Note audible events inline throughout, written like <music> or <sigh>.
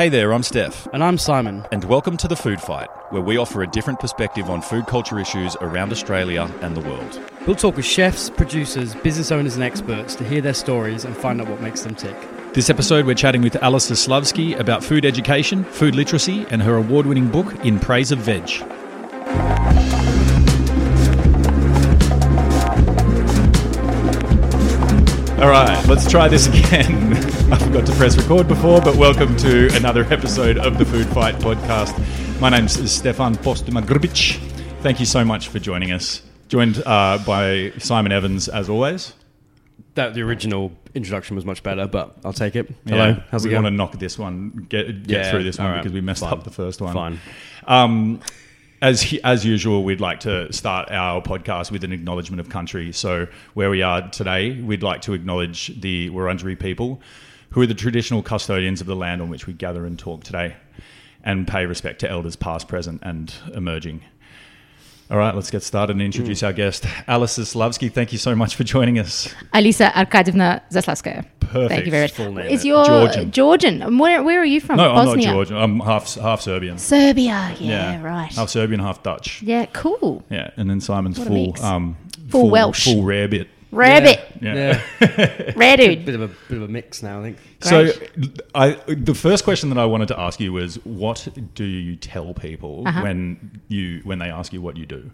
Hey there, I'm Steph, And I'm Simon. and welcome to The Food Fight, where we offer a different perspective on food culture issues around Australia and the world. We'll talk with chefs, producers, business owners, and experts to hear their stories and find out what makes them tick. This episode, we're chatting with Alice Zaslavsky about food education, food literacy, and her award winning book, In Praise of Veg. All right, let's try this again. <laughs> I forgot to press record before, but welcome to another episode of the Food Fight podcast. My name's Stefan Postuma-Grbic. Thank you so much for joining us. Joined uh, by Simon Evans, as always. That the original introduction was much better, but I'll take it. Hello, Yeah, how's it we going? want to knock this one, get get Yeah, through this one right, because we messed fine. up the first one. Fine. Um, as as usual, we'd like to start our podcast with an acknowledgement of country. So where we are today, we'd like to acknowledge the Wurundjeri people, who are the traditional custodians of the land on which we gather and talk today, and pay respect to elders past, present, and emerging. All right, let's get started and introduce our guest, Alice Zaslavsky. Thank you so much for joining us. Alisa Arkadievna Zaslavskaya. Perfect. Thank you very much. Full name, Is it. your Georgian. Georgian? Where, where are you from? No, Bosnia. I'm not Georgian. I'm half half Serbian. Serbia. Yeah, right. Half Serbian, half Dutch. yeah, cool. Yeah, and then Simon's What full, mix. um, Full Welsh. full rarebit. Rabbit. Yeah. Yeah, Rare <laughs> bit of a bit of a mix now. I think. So, I the first question that I wanted to ask you was, what do you tell people Uh-huh. when you when they ask you what you do?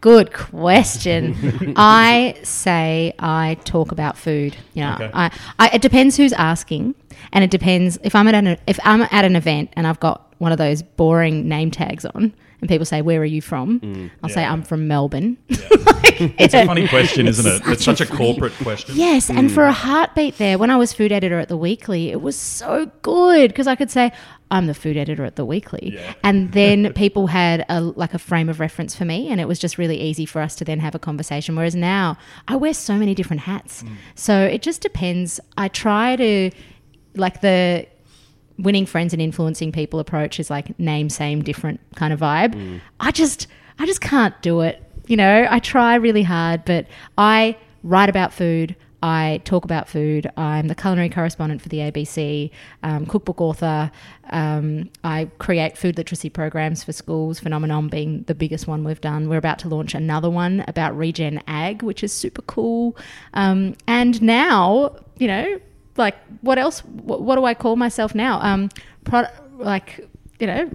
Good question. <laughs> I say I talk about food. You know, Okay. I, I, it depends who's asking, and it depends if I'm at an if I'm at an event and I've got one of those boring name tags on, and people say, "Where are you from?" Mm, I'll say, "I'm from Melbourne." <laughs> It's a funny question, isn't it? It's such a <laughs> corporate question. Yes, and for a mm. heartbeat there, when I was food editor at the Weekly, it was so good because I could say I'm the food editor at the Weekly, Yeah. and then <laughs> people had a like a frame of reference for me, and it was just really easy for us to then have a conversation. Whereas now, I wear so many different hats, mm. so it just depends. I try to like the winning friends and influencing people approach is like name same different kind of vibe. I just I just can't do it. You know, I try really hard, but I write about food. I talk about food. I'm the culinary correspondent for the ABC, um, cookbook author. Um, I create food literacy programs for schools, Phenomenom being the biggest one we've done. We're about to launch another one about regen ag, which is super cool. Um, and now, you know, like what else? What, what do I call myself now? Um, pro- like, you know,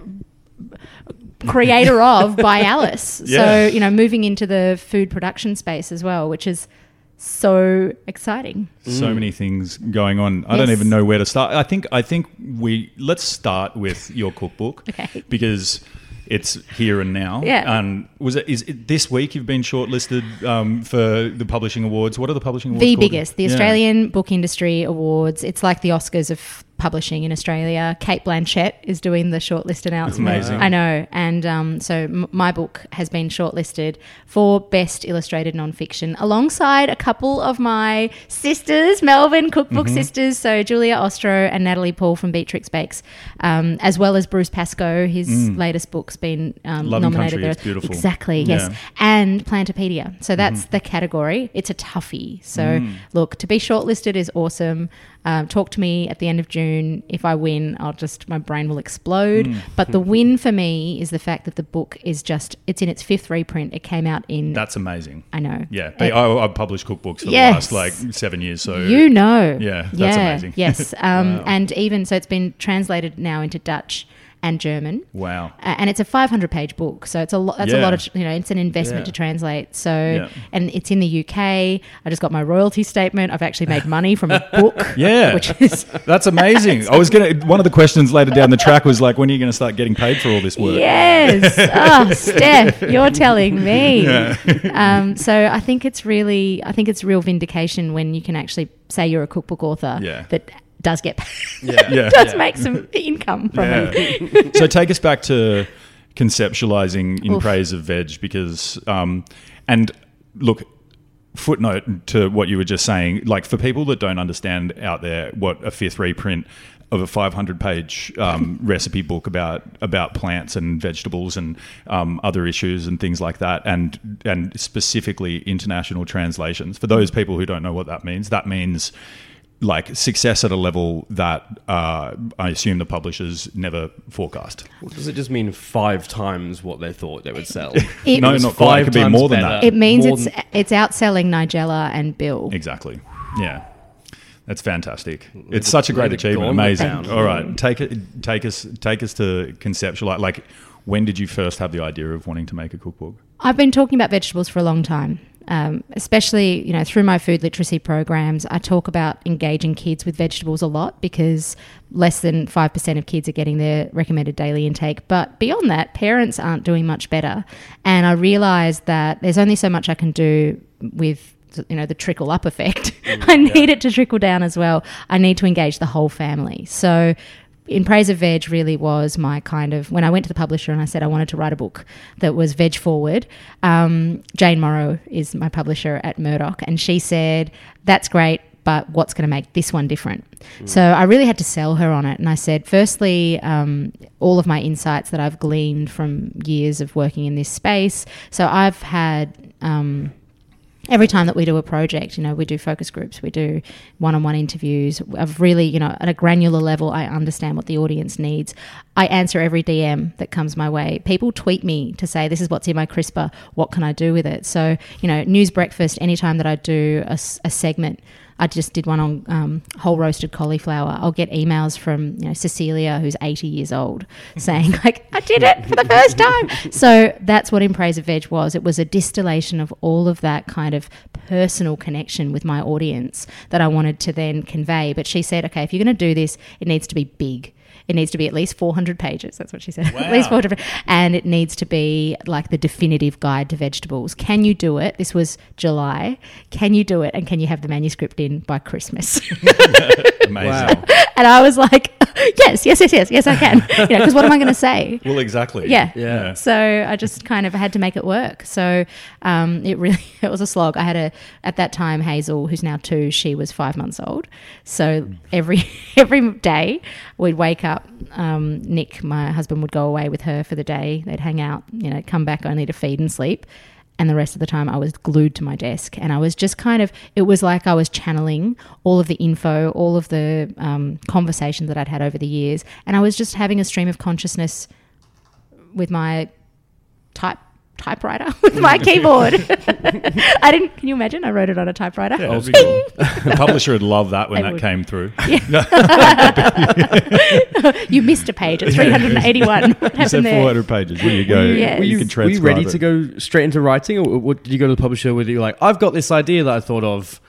creator of by <laughs> Alice. Yeah. So, you know, moving into the food production space as well, which is so exciting. So many things going on. I don't even know where to start. I think I think we let's start with your cookbook Okay. because it's here and now. Yeah. And was it is it this week you've been shortlisted um, for the publishing awards? What are the publishing awards? the called? biggest, the Yeah. Australian Book Industry Awards. It's like the Oscars of publishing in Australia. Cate Blanchett is doing the shortlist announcement. amazing. I know. And um, so m- my book has been shortlisted for Best Illustrated Nonfiction alongside a couple of my sisters, Melbourne Cookbook Mm-hmm. sisters. So Julia Ostro and Natalie Paul from Beatrix Bakes, um, as well as Bruce Pascoe. His latest book's been um, nominated Mm. There. beautiful. Exactly, yes. Yeah. And Plantopedia. So that's the category. It's a toughie. So look, to be shortlisted is awesome. Um, talk to me at the end of June. If I win, I'll just my brain will explode. Mm. But the win for me is the fact that the book is just it's in its fifth reprint. It came out in That's amazing. I know. Yeah, It- I, I've published cookbooks for Yes. the last like seven years. So you know. Yeah, that's amazing. Yes. <laughs> Um, And even so, it's been translated now into Dutch and German. wow. Uh, and it's a 500 page book so it's a lot that's a lot of you know it's an investment Yeah. to translate so Yeah. and it's in the uk i just got my royalty statement i've actually made money from a book <laughs> Yeah. <laughs> which is That's amazing. <laughs> I was gonna. One of the questions later down the track was like, when are you going to start getting paid for all this work? yes oh steph you're telling me um, so i think it's really i think it's real vindication when you can actually say you're a cookbook author Yeah. that does get Yeah. <laughs> Yeah. does make some income from it <laughs> so take us back to conceptualizing in Oof. praise of veg because, um, and look, footnote to what you were just saying, like for people that don't understand out there what a fifth reprint of a 500 page um, recipe book about about plants and vegetables and um, other issues and things like that and and specifically international translations for those people who don't know what that means that means like success at a level that uh, I assume the publishers never forecast. Does it just mean five times what they thought they would sell? It- no, not quite. It could be times more than better. that. it means More it's than- it's outselling nigella and bill Exactly. Yeah. That's fantastic. It's such a great achievement. Amazing. down. All right, take it. Take us. Take us to conceptualize. Like, when did you first have the idea of wanting to make a cookbook? I've been talking about vegetables for a long time, um, especially you know through my food literacy programs. I talk about engaging kids with vegetables a lot because less than five percent of kids are getting their recommended daily intake. But beyond that, parents aren't doing much better, and I realised that there's only so much I can do with you know the trickle up effect. <laughs> I need it to trickle down as well. I need to engage the whole family. So in praise of veg really was my kind of when I went to the publisher and I said I wanted to write a book that was veg forward. Um, Jane Morrow is my publisher at Murdoch, and she said that's great. But what's going to make this one different? So I really had to sell her on it. And I said, firstly, um, all of my insights that I've gleaned from years of working in this space. So I've had um, every time that we do a project, you know, we do focus groups, we do one-on-one interviews. I've really, you know, at a granular level, I understand what the audience needs. I answer every DM that comes my way. People tweet me to say, "This is what's in my crisper. What can I do with it?" So, you know, news breakfast. Anytime that I do a segment. I just did one on um, whole roasted cauliflower. I'll get emails from you know Cecilia, who's 80 years old, saying like, "I did it for the first time." <laughs> So that's what In Praise of Veg was. It was a distillation of all of that kind of personal connection with my audience that I wanted to then convey. But she said, "Okay, if you're going to do this, it needs to be big." It needs to be at least 400 pages. That's what she said. <laughs> at least 400. And it needs to be like the definitive guide to vegetables. Can you do it? This was July. Can you do it? And can you have the manuscript in by Christmas? <laughs> Amazing. and I was like, <laughs> yes, yes, yes, yes, yes, I can. You know, because what am I going to say? Well, exactly. Yeah. Yeah. So I just kind of had to make it work. So um, it really it was a slog. I had a at that time Hazel, who's now two, she was five months old. So every every day we'd wake up. Um, Nick, my husband, would go away with her for the day. They'd hang out. You know, come back only to feed and sleep. And the rest of the time, I was glued to my desk, and I was just kind of. It was like I was channeling all of the info, all of the um, conversations that I'd had over the years, and I was just having a stream of consciousness with my type typewriter <laughs> with my keyboard. <laughs> I didn't. Can you imagine? I wrote it on a typewriter. Yeah, that'd be cool. <laughs> the publisher would love that when They that would. came through. you missed a page It's 381. What You said happened there? 400 pages. There you go. Yes. Were You you, can were you ready transcribe to go straight into writing, or what, did you go to the publisher with you like, I've got this idea that I thought of,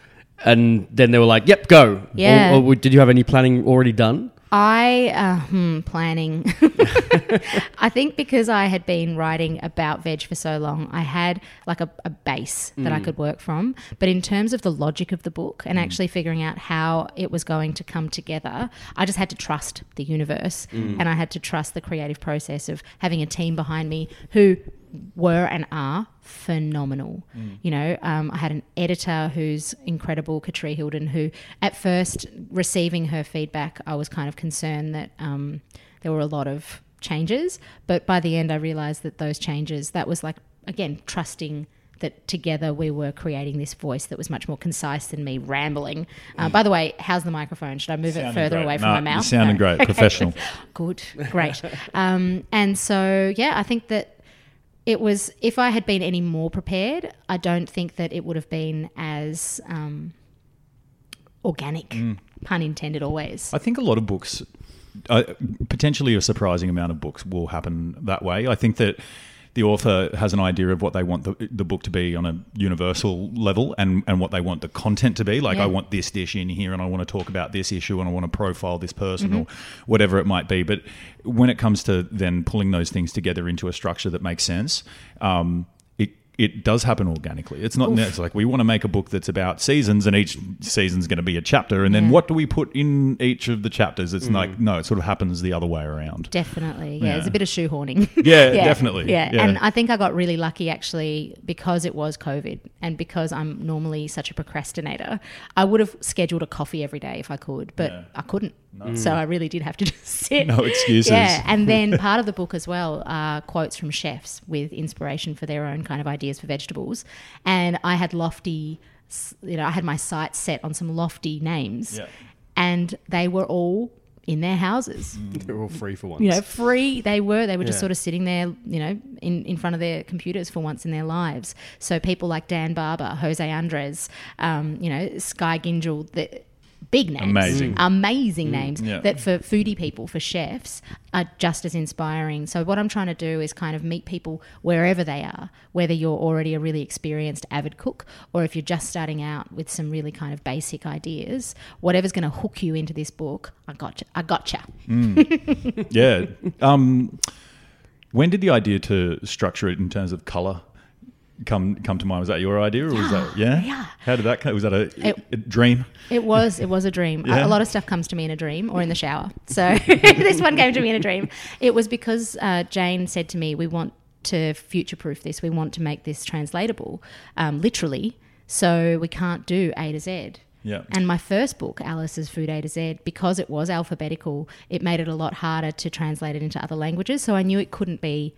and then they were like, "Yep, go." Yeah. Or, or did you have any planning already done? I uh, hmm, planning. <laughs> I think because I had been writing about veg for so long, I had like a, a base that I could work from. But in terms of the logic of the book and actually figuring out how it was going to come together, I just had to trust the universe and I had to trust the creative process of having a team behind me who were and are phenomenal. You know, um, I had an editor who's incredible, Katri Hilden, who at first receiving her feedback, I was kind of concerned that um, there were a lot of changes. But by the end, I realized that those changes, that was like, again, trusting that together we were creating this voice that was much more concise than me rambling. Uh, by the way, how's the microphone? Should I move it further great. away from No, my mouth? sounding great. <laughs> Professional. Good, great. um, and so, yeah, I think that it was, if I had been any more prepared, I don't think that it would have been as um, organic, pun intended, always. I think a lot of books, uh, potentially a surprising amount of books, will happen that way. I think that the author has an idea of what they want the, the book to be on a universal level and, and what they want the content to be. Like, Yeah. I want this dish in here and I want to talk about this issue and I want to profile this person Mm-hmm. or whatever it might be. But when it comes to then pulling those things together into a structure that makes sense, um, it, does happen organically. It's not it's like we want to make a book that's about seasons and each season's going to be a chapter. And then Yeah. what do we put in each of the chapters? It's mm. like, no, it sort of happens the other way around. Definitely, yeah. Yeah. It's a bit of shoehorning. <laughs> <laughs> Yeah, definitely. Yeah. Yeah. and I think I got really lucky actually because it was COVID and because I'm normally such a procrastinator. I would have scheduled a coffee every day if I could, but I couldn't. So I really did have to <laughs> just sit. No excuses. Yeah, and then <laughs> part of the book as well are quotes from chefs with inspiration for their own kind of ideas for vegetables, and I had lofty. You know, I had my sights set on some lofty names, Yeah. and they were all in their houses <laughs> They were all free for once. you know, free they were. They were just Yeah. sort of sitting there, you know, in, in front of their computers for once in their lives. So people like Dan Barber, Jose Andres, um, you know, Skye Gingell, the big names, Amazing. Mm. amazing mm. names Yeah. that for foodie people, for chefs, are just as inspiring. So what I'm trying to do is kind of meet people wherever they are, whether you're already a really experienced avid cook or if you're just starting out with some really kind of basic ideas. Whatever's going to hook you into this book, I gotcha. I gotcha. Mm. <laughs> yeah. Um, when did the idea to structure it in terms of color come come to mind? Was that your idea, or was that yeah? Yeah. How did that? come? Was that a, It- a dream? It was. It was a dream. A- Yeah. A, lot of stuff comes to me in a dream or in the shower. <laughs> So <laughs> this one came to me in a dream. It was because uh, Jane said to me, "We want to future-proof this. We want to make this translatable, um, literally. So we can't do A to Z." Yeah. And my first book, Alice's Food A to Z, because it was alphabetical, it made it a lot harder to translate it into other languages. So I knew it couldn't be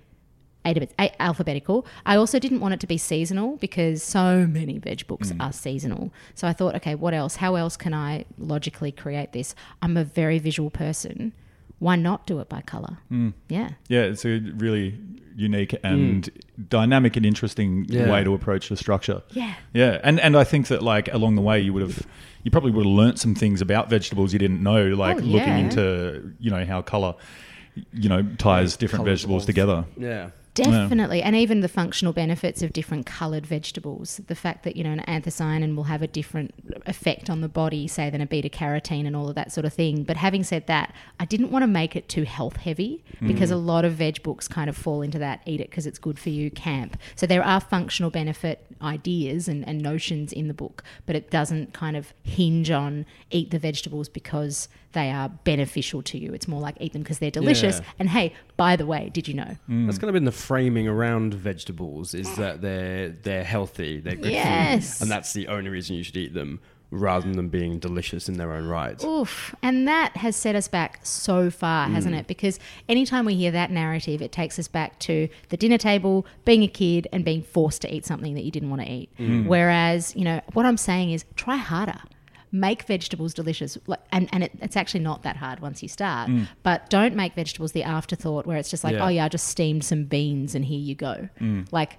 A to A, alphabetical. I also didn't want it to be seasonal because so many veg books mm. are seasonal. So I thought, okay, what else? How else can I logically create this? I'm a very visual person. Why not do it by color? Mm. Yeah. Yeah, it's a really unique and mm. dynamic and interesting Yeah. way to approach the structure. Yeah. Yeah, and and I think that like along the way you would have you probably would have learnt some things about vegetables you didn't know, oh, like Oh, looking into you know how color you know ties different Colours vegetables together. Yeah. Definitely. And even the functional benefits of different coloured vegetables. The fact that, you know, an anthocyanin will have a different effect on the body, say, than a beta carotene and all of that sort of thing. But having said that, I didn't want to make it too health heavy mm. because a lot of veg books kind of fall into that eat it because it's good for you camp. So there are functional benefit ideas and, and notions in the book, but it doesn't kind of hinge on eat the vegetables because they are beneficial to you. It's more like eat them because they're delicious. Yeah. And hey, by the way, did you know? Mm. That's kind of been the framing around vegetables is that they're they're healthy, they're good Yes. food, and that's the only reason you should eat them, rather than them being delicious in their own right. Oof. And that has set us back so far, hasn't mm. it? Because anytime we hear that narrative, it takes us back to the dinner table, being a kid, and being forced to eat something that you didn't want to eat. Mm. Whereas, you know, what I'm saying is try harder. Make vegetables delicious. And, and it, it's actually not that hard once you start. Mm. But don't make vegetables the afterthought where it's just like, Yeah. oh, yeah, I just steamed some beans and here you go. Mm. Like,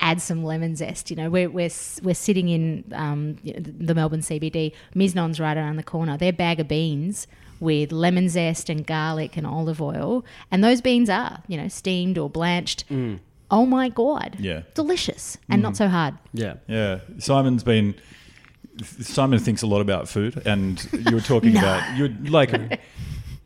add some lemon zest. You know, we're we're we're sitting in um, the Melbourne CBD. Miznon's right around the corner. Their bag of beans with lemon zest and garlic and olive oil, and those beans are you know steamed or blanched. Mm. Oh my god! Yeah. delicious and not so hard. Yeah. Yeah, Simon's been. Simon thinks a lot about food, and you were talking <laughs> about you're like, <laughs>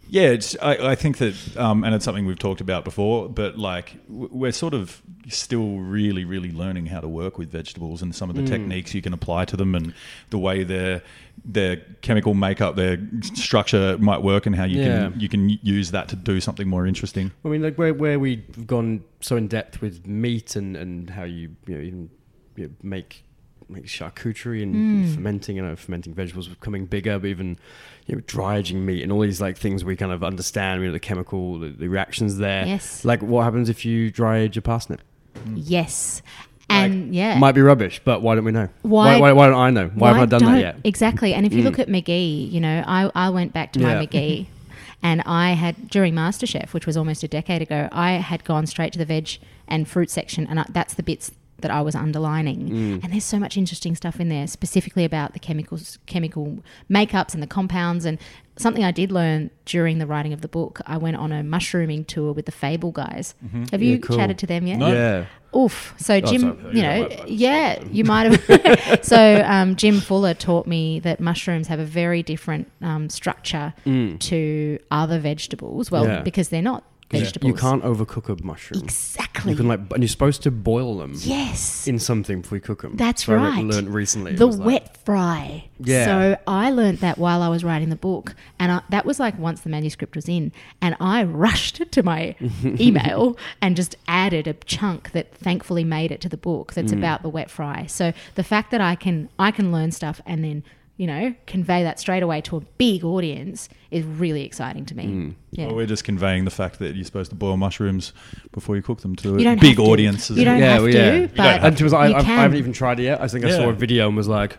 yeah. It's I, I think that, um, and it's something we've talked about before. But like, we're sort of still really, really learning how to work with vegetables and some of the techniques you can apply to them, and the way their their chemical makeup, their structure might work, and how you Yeah. can you can use that to do something more interesting. I mean, like where where we've gone so in depth with meat and, and how you you know even you know, make make charcuterie and hmm. fermenting, you know, fermenting vegetables becoming bigger, but even you know dry aging meat and all these like things we kind of understand, you know, the chemical, the, the reactions there. Yes. Like what happens if you dry age a parsnip? Hmm. Yes. And yeah, Might be rubbish, but why don't we know? Why- Why, why, don't I know? Why, haven't I done that yet? Exactly. And if you hmm. look at McGee, you know, I, I went back to my McGee <laughs> and I had, during MasterChef, which was almost a decade ago, I had gone straight to the veg and fruit section, and I, that's the bits that I was underlining. Mm. And there's so much interesting stuff in there, specifically about the chemicals, chemical makeups and the compounds. And something I did learn during the writing of the book, I went on a mushrooming tour with the Fable guys. Have you Yeah, cool. chatted to them yet? Yeah. Oof. So Jim, sorry, you know, yeah, you might have. <laughs> <laughs> so um, Jim Fuller taught me that mushrooms have a very different um, structure to other vegetables. Well, Mm. Yeah. because they're not vegetables. You can't overcook a mushroom. exactly. You can like, and you're supposed to boil them yes. in something before you cook them. That's so I right. learned recently. the was like- wet fry. Yeah. So I learned that while I was writing the book, and I, that was like once the manuscript was in, and I <laughs> rushed to my <laughs> email and just added a chunk that thankfully made it to the book. That's Mm. about the wet fry. So the fact that I can I can learn stuff and then you know convey that straight away to a big audience is really exciting to me. Mm. Yeah. Well, we're just conveying the fact that you're supposed to boil mushrooms before you cook them to you don't big have to. audiences. You don't Yeah, have well, to, yeah. You but And to us, I, I, I haven't even tried it yet. I think I saw a video and was like,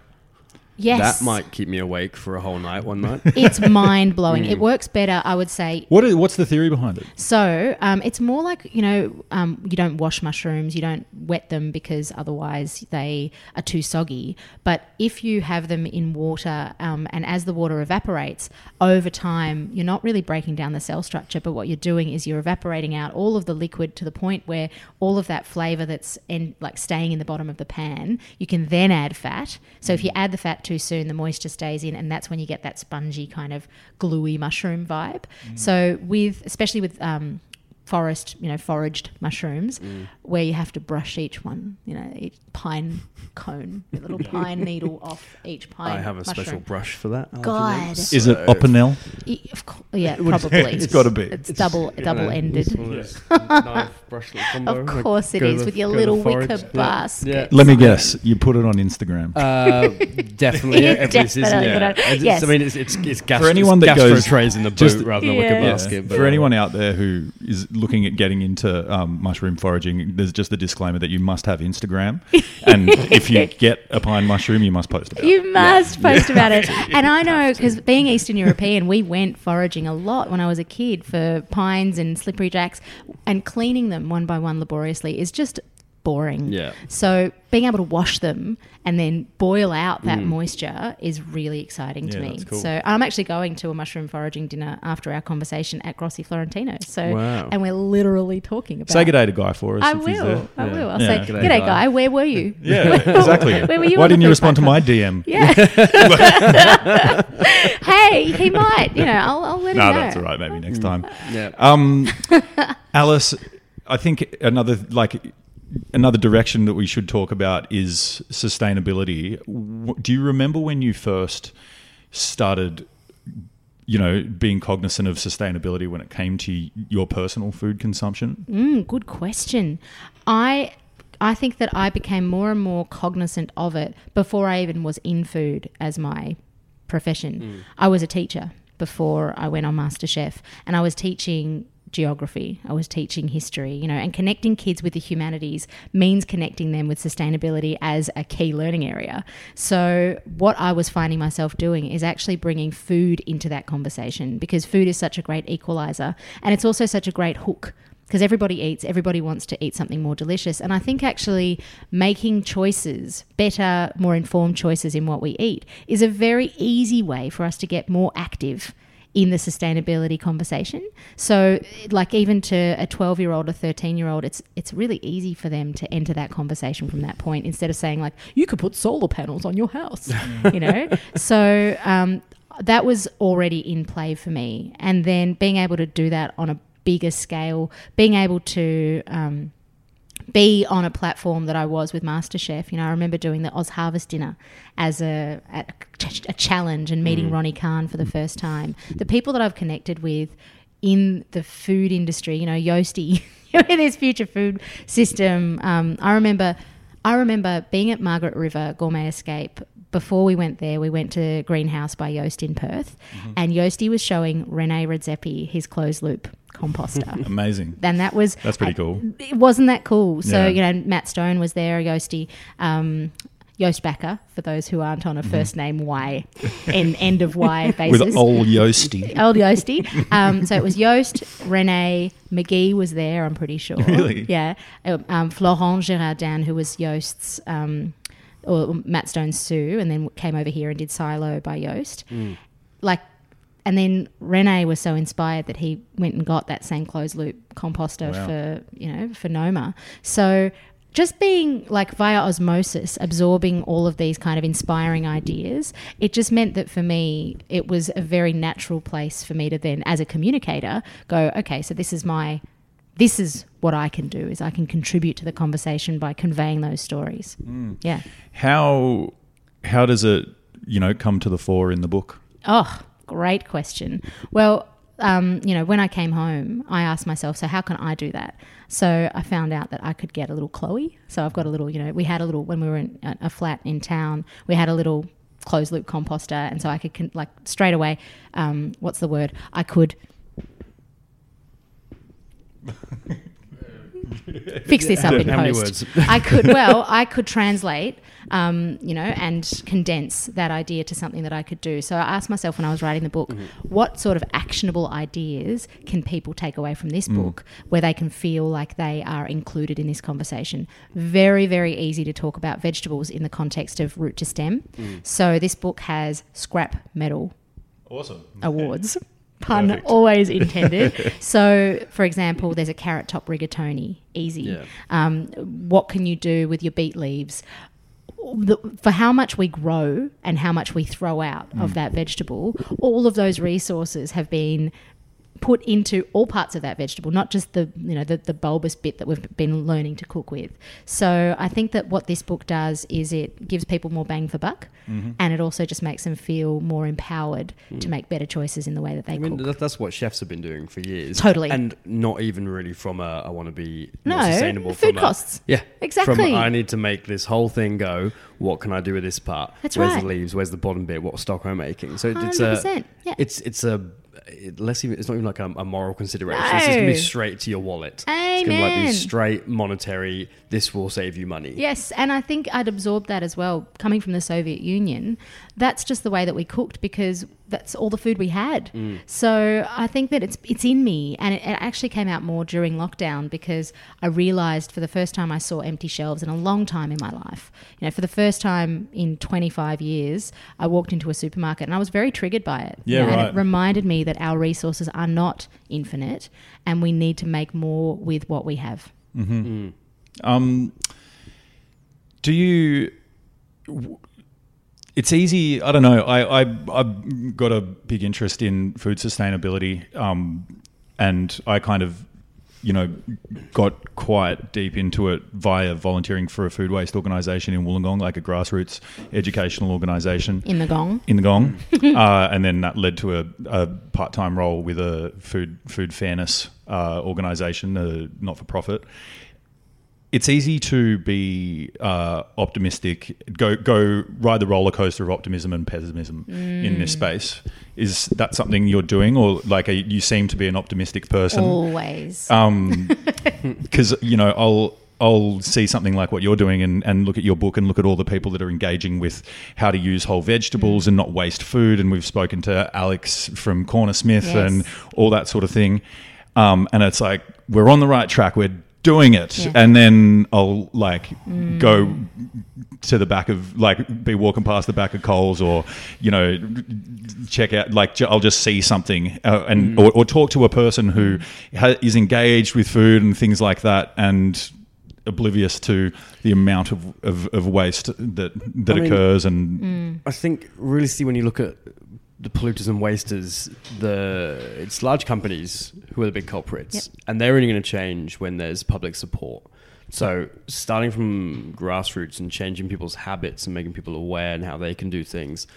yes, that might keep me awake for a whole night one night. <laughs> It's mind blowing. Mm. It works better, I would say, What is, what's the theory behind it? So um, it's more like you know um, you don't wash mushrooms, you don't wet them because otherwise they are too soggy. But if you have them in water, um, and as the water evaporates over time, you're not really breaking down the cell structure. But what you're doing is you're evaporating out all of the liquid to the point where all of that flavor that's in, like staying in the bottom of the pan, you can then add fat. So if you add the fat too soon, the moisture stays in, and that's when you get that spongy kind of gluey mushroom vibe. So with especially with um, forest, you know, foraged mushrooms, where you have to brush each one, you know, each pine cone, a little <laughs> pine needle off each pine. I have a special brush for that. I'll God. have to Is it Opinel? Of course, yeah, probably. <laughs> It's gotta be. It's double Yeah, double ended. it's of <laughs> knife brush combo, Of course it go to is, the- with your go to the little wicker. Yeah. basket. Yeah. Let me guess. You put it on Instagram. Uh, definitely, yeah, It's every season, definitely yeah. gonna- It's- yes. I mean, it's it's, it's gas- For anyone it's that gastro goes- trays in the boat just- rather than Yeah. wicker basket. For anyone out there who is looking at getting into um, mushroom foraging, there's just the disclaimer that you must have Instagram, <laughs> and if you get a pine mushroom, you must post about it. You must post about it. <laughs> And I know because being Eastern European, we went foraging a lot when I was a kid for pines and slippery jacks, and cleaning them one by one laboriously is just boring. Yeah. So being able to wash them and then boil out that moisture is really exciting to Yeah, me. that's cool. So I'm actually going to a mushroom foraging dinner after our conversation at Grossi Florentino. So Wow. and we're literally talking about Say good day to Guy for us. I if he's will. there. I Yeah. will. I'll Yeah. say, good day, guy." guy. Where were you? <laughs> Yeah, exactly. <laughs> Where were you Why didn't you food respond to my? DM? <laughs> Yeah. hey, he might. You know, I'll, I'll let him No, know. that's all right. Maybe next time. yeah. Um, Alice, I think another like another direction that we should talk about is sustainability. Do you remember when you first started? You know, being cognizant of sustainability when it came to your personal food consumption. Mm, good question. I I think that I became more and more cognizant of it before I even was in food as my profession. I was a teacher before I went on MasterChef, and I was teaching geography. I was teaching history, you know, and connecting kids with the humanities means connecting them with sustainability as a key learning area. So, what I was finding myself doing is actually bringing food into that conversation because food is such a great equalizer and it's also such a great hook because everybody eats, everybody wants to eat something more delicious. And I think actually making choices, better, more informed choices in what we eat, is a very easy way for us to get more active in the sustainability conversation. So like even to a 12 year old, a 13 year old, it's it's really easy for them to enter that conversation from that point instead of saying like, you could put solar panels on your house, <laughs> you know? So um, that was already in play for me. And then being able to do that on a bigger scale, being able to um, be on a platform that I was with MasterChef. You know, I remember doing the Oz Harvest dinner as a, a, a challenge and meeting Ronni Kahn for the first time. The people that I've connected with in the food industry, you know, Yosti, <laughs> in this future food system. Um, I remember, I remember being at Margaret River Gourmet Escape. Before we went there, we went to Greenhouse by Joost in Perth, and Yosti was showing Rene Redzepi his closed loop composter. <laughs> Amazing. and that was That's pretty cool. It wasn't that cool. So Yeah. you know, Matt Stone was there, Yosti, um, Joost Bakker, for those who aren't on a first name Y, en- end of Y <laughs> basis. Mm-hmm. With old Yosti. <laughs> Old Yosti. Um, so it was Joost, Renee, McGee was there, I'm pretty sure. Really? Yeah. Um, Florent Gerardin, who was Joost's, um, or Matt Stone's Sue, and then came over here and did Silo by Joost. Hmm. Like, and then Rene was so inspired that he went and got that same closed loop composter Wow. for, you know, for Noma. So just being like via osmosis, absorbing all of these kind of inspiring ideas, it just meant that for me, it was a very natural place for me to then, as a communicator, go, okay, so this is my, this is what I can do is I can contribute to the conversation by conveying those stories. Yeah. How how does it you know come to the fore in the book? Oh, great question. Well, um, you know, when I came home, I asked myself, so how can I do that? So I found out that I could get a little Chloe. So I've got a little, you know, we had a little, when we were in a, a flat in town, we had a little closed loop composter. And so I could, con- like, straight away, um, what's the word? I could. <laughs> Fix this up in How many post. words? I could <laughs> well, I could translate, um, you know, and condense that idea to something that I could do. So I asked myself when I was writing the book, mm-hmm. what sort of actionable ideas can people take away from this mm. book where they can feel like they are included in this conversation? Very, very easy to talk about vegetables in the context of root to stem. Mm. So this book has scrap metal Awesome. awards. <laughs> Pun Perfect. always <laughs> intended. so, for example, there's a carrot top rigatoni, easy. Yeah. Um, what can you do with your beet leaves? The, for how much we grow and how much we throw out Mm. of that vegetable, all of those resources have been put into all parts of that vegetable, not just the you know the, the bulbous bit that we've been learning to cook with. So I think that what this book does is it gives people more bang for buck, Mm-hmm. and it also just makes them feel more empowered to make better choices in the way that they I mean, cook. that, that's what chefs have been doing for years. Totally. And not even really from a, I want to be No, sustainable. food from a- costs. yeah. Exactly. From I need to make this whole thing go. What can I do with this part? That's Where's right. the leaves? Where's the bottom bit? What stock am I making? So it- it's a, 100%, yeah. it's, it's a, it, less even, it's not even like a, a moral consideration. It's just going to be straight to your wallet. It's going to like be straight monetary. This will save you money. Yes, and I think I'd absorb that as well. Coming from the Soviet Union, that's just the way that we cooked because that's all the food we had. So I think that it's it's in me, and it, it actually came out more during lockdown because I realised for the first time I saw empty shelves in a long time in my life. You know, for the first time in 25 years, I walked into a supermarket and I was very triggered by it. Yeah, You know, And it reminded me that our resources are not infinite, and we need to make more with what we have. Um, do you? It's easy. I don't know. I, I I've got a big interest in food sustainability, um, and I kind of, you know, got quite deep into it via volunteering for a food waste organisation in Wollongong, like a grassroots educational organisation In the gong. in the gong, <laughs> uh, and then that led to a, a part-time role with a food food fairness uh, organisation, a not-for-profit. It's easy to be uh, optimistic, go go ride the roller coaster of optimism and pessimism in this space. Is that something you're doing, or like a, you seem to be an optimistic person? Always. um <laughs> because you know i'll i'll see something like what you're doing and, and look at your book and look at all the people that are engaging with how to use whole vegetables and not waste food and we've spoken to alex from Cornersmith Yes. and all that sort of thing um, and it's like we're on the right track we're doing it Yeah. and then i'll like mm. go to the back of like be walking past the back of Coles or you know check out like I'll just see something uh, and mm. or, or talk to a person who ha- is engaged with food and things like that and oblivious to the amount of, of, of waste that that I mean- occurs and mm. I think really see when you look at the polluters and wasters, the it's large companies who are the big culprits, Yep. and they're only going to change when there's public support. So starting from grassroots and changing people's habits and making people aware and how they can do things,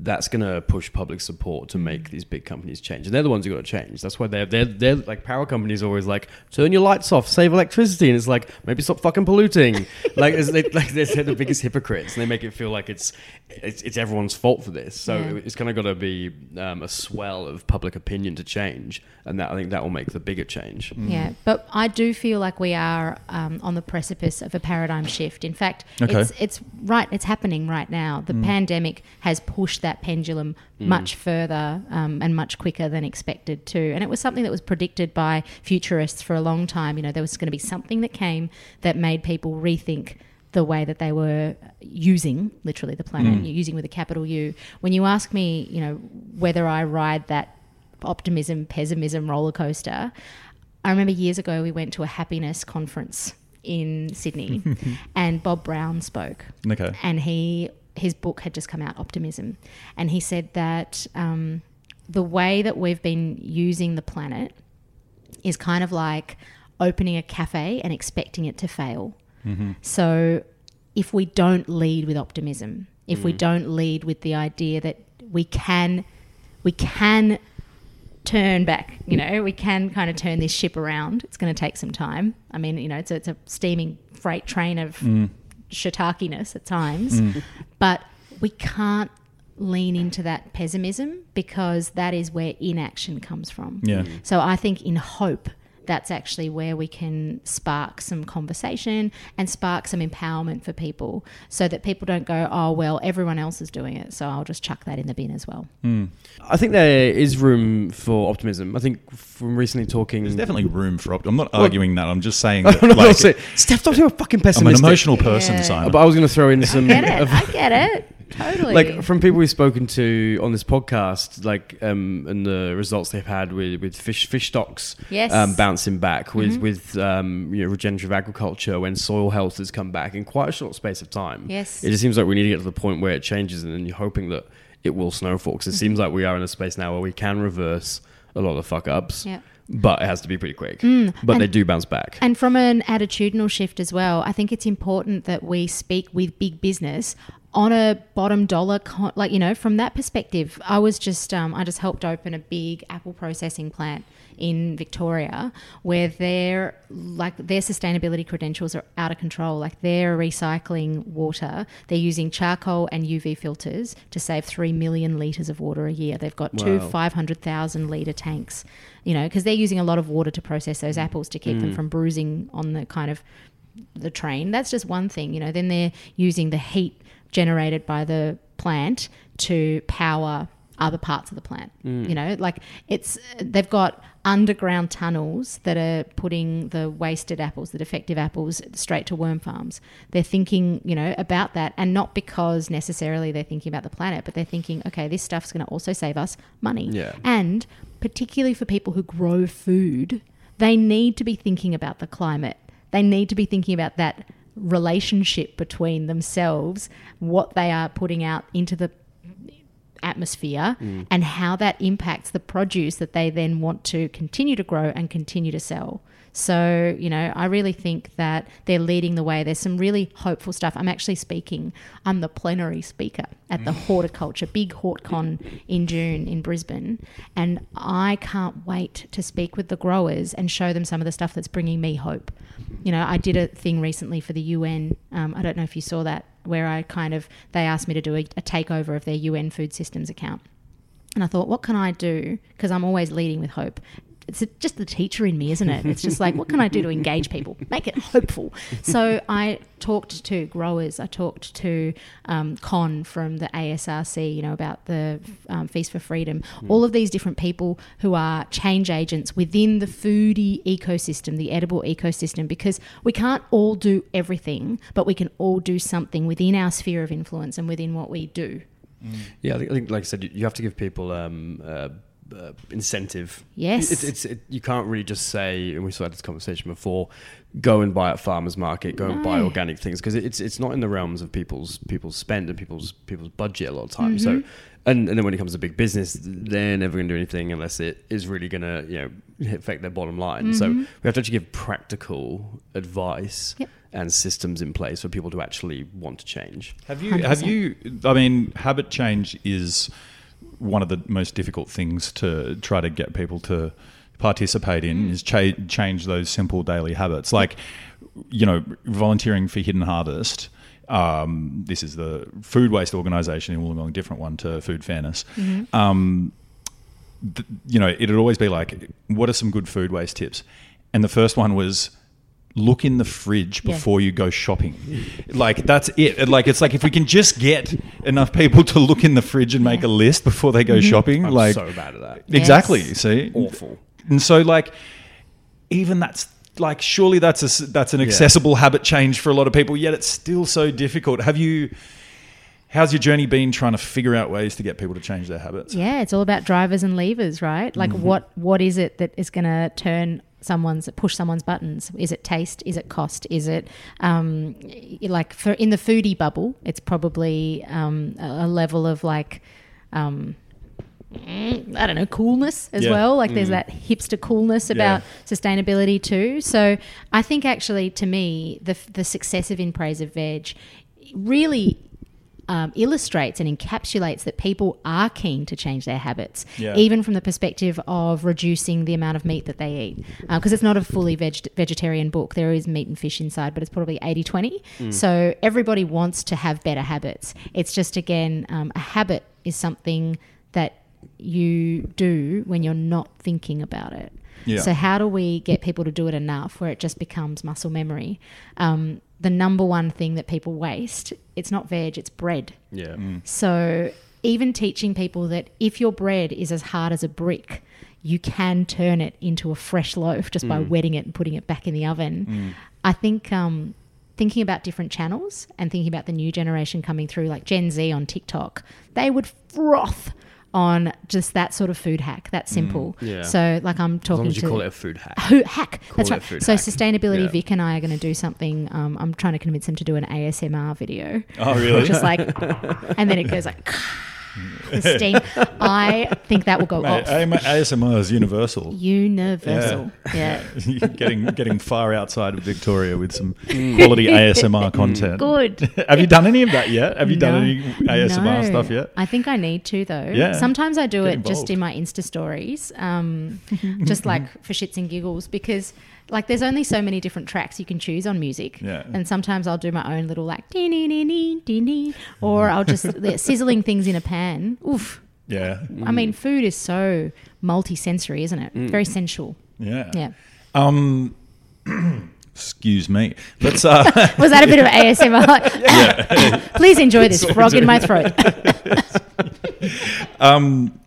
that's going to push public support to make these big companies change. And they're the ones who got to change. That's why they're, they're, they're like power companies always like, turn your lights off, save electricity. And it's like, maybe stop fucking polluting. <laughs> like, it's, they, like they're, they're the biggest hypocrites and they make it feel like it's, it's, it's everyone's fault for this. So Yeah. it's kind of got to be um, a swell of public opinion to change. And that I think that will make the bigger change. Yeah, but I do feel like we are um, on the precipice of a paradigm shift. In fact, Okay. it's it's right. It's happening right now. The pandemic has pushed that pendulum much further um, and much quicker than expected too. And it was something that was predicted by futurists for a long time. You know, there was going to be something that came that made people rethink the way that they were using literally the planet, using with a capital U. When you ask me, you know, whether I ride that optimism, pessimism roller coaster. I remember years ago we went to a happiness conference in Sydney <laughs> and Bob Brown spoke. Okay. And he his book had just come out, Optimism. And he said that um, the way that we've been using the planet is kind of like opening a cafe and expecting it to fail. Mm-hmm. So if we don't lead with optimism, if we mm. don't lead with the idea that we can we can turn back, you know, we can kind of turn this ship around. It's going to take some time. I mean, you know, it's a, it's a steaming freight train of mm. Shiitakiness at times, mm. but we can't lean into that pessimism because that is where inaction comes from. Yeah. So I think in hope, that's actually where we can spark some conversation and spark some empowerment for people so that people don't go, oh, well, everyone else is doing it. So I'll just chuck that in the bin as well. Hmm. I think there is room for optimism. I think from recently talking. There's definitely room for. optimism. I'm not arguing that. I'm just saying. <laughs> I That, don't know. like, Steph, stop being fucking I'm an emotional person, Yeah. Simon. But I was going to throw in some. I Get it? of- I get it. Totally. like from people we've spoken to on this podcast, like um, and the results they've had with, with fish fish stocks, Yes. um, bouncing back with with um, you know regenerative agriculture when soil health has come back in quite a short space of time. Yes. it just seems like we need to get to the point where it changes, and then you're hoping that it will snowfall because it Mm-hmm. seems like we are in a space now where we can reverse a lot of fuck ups. Yeah. But it has to be pretty quick. but Mm, and- they do bounce back. And from an attitudinal shift as well, I think it's important that we speak with big business on a bottom dollar, con- like you know, from that perspective. I was just, um, I just helped open a big apple processing plant in Victoria, where their like their sustainability credentials are out of control. Like they're recycling water, they're using charcoal and UV filters to save three million liters of water a year. They've got two five hundred thousand liter tanks, you know, because they're using a lot of water to process those apples to keep them from bruising on the kind of the train. That's just one thing, you know. Then they're using the heat generated by the plant to power other parts of the plant. Mm. You know, like it's they've got underground tunnels that are putting the wasted apples, the defective apples, straight to worm farms. They're thinking, you know, about that, and not because necessarily they're thinking about the planet, but they're thinking, okay, this stuff's going to also save us money. Yeah. And particularly for people who grow food, they need to be thinking about the climate. They need to be thinking about that relationship between themselves, what they are putting out into the atmosphere, and how that impacts the produce that they then want to continue to grow and continue to sell. So, you know, I really think that they're leading the way. There's some really hopeful stuff. I'm actually speaking, I'm the plenary speaker at the horticulture, big HortCon in June in Brisbane. And I can't wait to speak with the growers and show them some of the stuff that's bringing me hope. You know, I did a thing recently for the UN. Um, I don't know if you saw that, where I kind of, they asked me to do a, a takeover of their UN food systems account. And I thought, what can I do? Because I'm always leading with hope. It's just the teacher in me, isn't it? It's just like, what can I do to engage people? Make it hopeful. So I talked to growers. I talked to um, Kon from the ASRC, you know, about the um, Feast for Freedom. All of these different people who are change agents within the foodie ecosystem, the edible ecosystem, because we can't all do everything, but we can all do something within our sphere of influence and within what we do. Yeah, I think, I think like I said, you- you have to give people um, uh, uh, incentive. Yes. it's, it's it, you can't really just say, and we saw this conversation before. Go and buy at farmers market. Go and buy organic things because it's it's not in the realms of people's people's spend and people's people's budget a lot of times. So, and, and then when it comes to big business, they're never going to do anything unless it is really going to you know affect their bottom line. So we have to actually give practical advice Yep. and systems in place for people to actually want to change. Have you? Have you? I mean, habit change is one of the most difficult things to try to get people to participate in. Is cha- change those simple daily habits, like you know, volunteering for Hidden Harvest. Um, this is the food waste organisation in Wollongong, different one to Food Fairness. Um, th- you know, it'd always be like, what are some good food waste tips? And the first one was look in the fridge Yeah. before you go shopping. Like that's it. Like it's like if we can just get enough people to look in the fridge and make a list before they go mm-hmm. shopping, I'm like so bad at that. exactly. Yes. See, Awful. And so like even that's like surely that's a that's an accessible habit change for a lot of people. Yet it's still so difficult. Have you? How's your journey been trying to figure out ways to get people to change their habits? Yeah, it's all about drivers and levers, right? Like Mm-hmm. what what is it that is going to turn someone's push someone's buttons? Is it taste? Is it cost? Is it um, like for in the foodie bubble? It's probably um, a level of like. Um, mm, I don't know, coolness as Yeah. well. Like there's that hipster coolness about sustainability too. So I think actually, to me, the the success of In Praise of Veg really um, illustrates and encapsulates that people are keen to change their habits, Yeah. even from the perspective of reducing the amount of meat that they eat. Because it's not a fully veg- vegetarian book. There is meat and fish inside, but it's probably 80 20. So everybody wants to have better habits. It's just, again, um, a habit is something that you do when you're not thinking about it. Yeah. So how do we get people to do it enough where it just becomes muscle memory? Um, the number one thing that people waste, it's not veg, it's bread. Yeah. So even teaching people that if your bread is as hard as a brick, you can turn it into a fresh loaf just by wetting it and putting it back in the oven. I think um, thinking about different channels and thinking about the new generation coming through, like Gen Z on TikTok, they would froth on just that sort of food hack. That simple. Yeah. So like I'm As talking as you to call it a food hack. Who hack? That's it a right. So hack. sustainability, Yeah. Vic and I are going to do something. Um, I'm trying to convince him to do an ASMR video. Oh, really? Just like, <laughs> and then it goes like, <laughs> the steam. I think that will go Mate, off. ASMR is universal. Universal. Yeah. <laughs> getting getting far outside of Victoria with some <laughs> quality ASMR content. Good. <laughs> Have you done any of that yet? Have you done No. any ASMR No. stuff yet? I think I need to though. Yeah. Sometimes I do Get it just involved. in my Insta stories, um, just like for shits and giggles, because like there's only so many different tracks you can choose on music. Yeah. And sometimes I'll do my own little like dee dee dee dee dee dee, or I'll just <laughs> they're sizzling things in a pan. Oof. Yeah, I mean, food is so multi-sensory, isn't it? Very sensual. yeah, Yeah. Um, <clears throat> excuse me. Let's uh, <laughs> Was that a bit of <laughs> ASMR? Please enjoy this frog in my throat. um,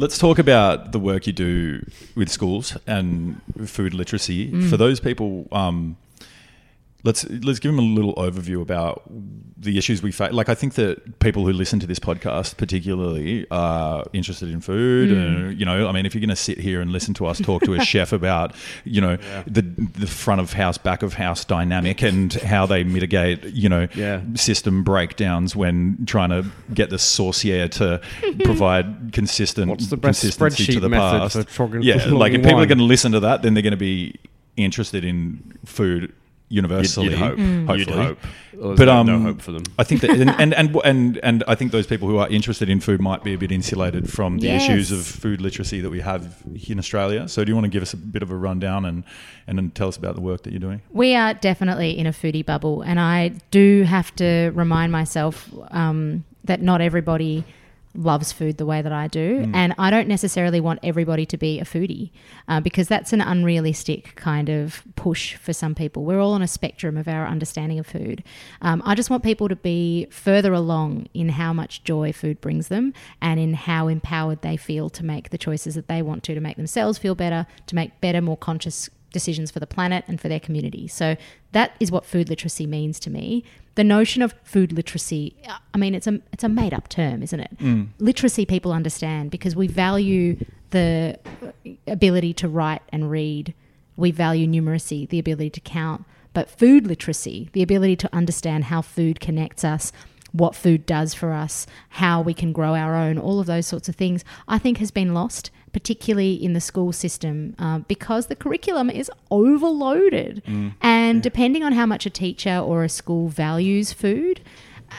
let's talk about the work you do with schools and food literacy Mm. for those people. Um, let's let's give them a little overview about the issues we face. Like, I think that people who listen to this podcast, particularly, are interested in food. Hmm. And you know, I mean, if you're going to sit here and listen to us talk to a <laughs> chef about, you know, the the front of house, back of house dynamic and how they mitigate, you know, Yeah. system breakdowns when trying to get the saucier to <laughs> provide consistent What's the best consistency to the past. yeah, like if people are going to listen to that, then they're going to be interested in food universally. You'd hope. Hopefully. You'd hope. There's But no- um, no hope for them. I think that, and, and and <laughs> and and I think those people who are interested in food might be a bit insulated from the issues of food literacy that we have here in Australia. So, do you want to give us a bit of a rundown and and then tell us about the work that you're doing? We are definitely in a foodie bubble, and I do have to remind myself um, that not everybody loves food the way that I do, and I don't necessarily want everybody to be a foodie uh, because that's an unrealistic kind of push for some people. We're all on a spectrum of our understanding of food. Um, I just want people to be further along in how much joy food brings them, and in how empowered they feel to make the choices that they want to to make themselves feel better, to make better, more conscious decisions for the planet and for their community. So that is what food literacy means to me. The notion of food literacy, I mean, it's a it's a made up term, isn't it? Mm. Literacy people understand because we value the ability to write and read. We value numeracy, the ability to count. But food literacy, the ability to understand how food connects us what food does for us, how we can grow our own, all of those sorts of things, I think has been lost, particularly in the school system, uh, because the curriculum is overloaded. And depending on how much a teacher or a school values food,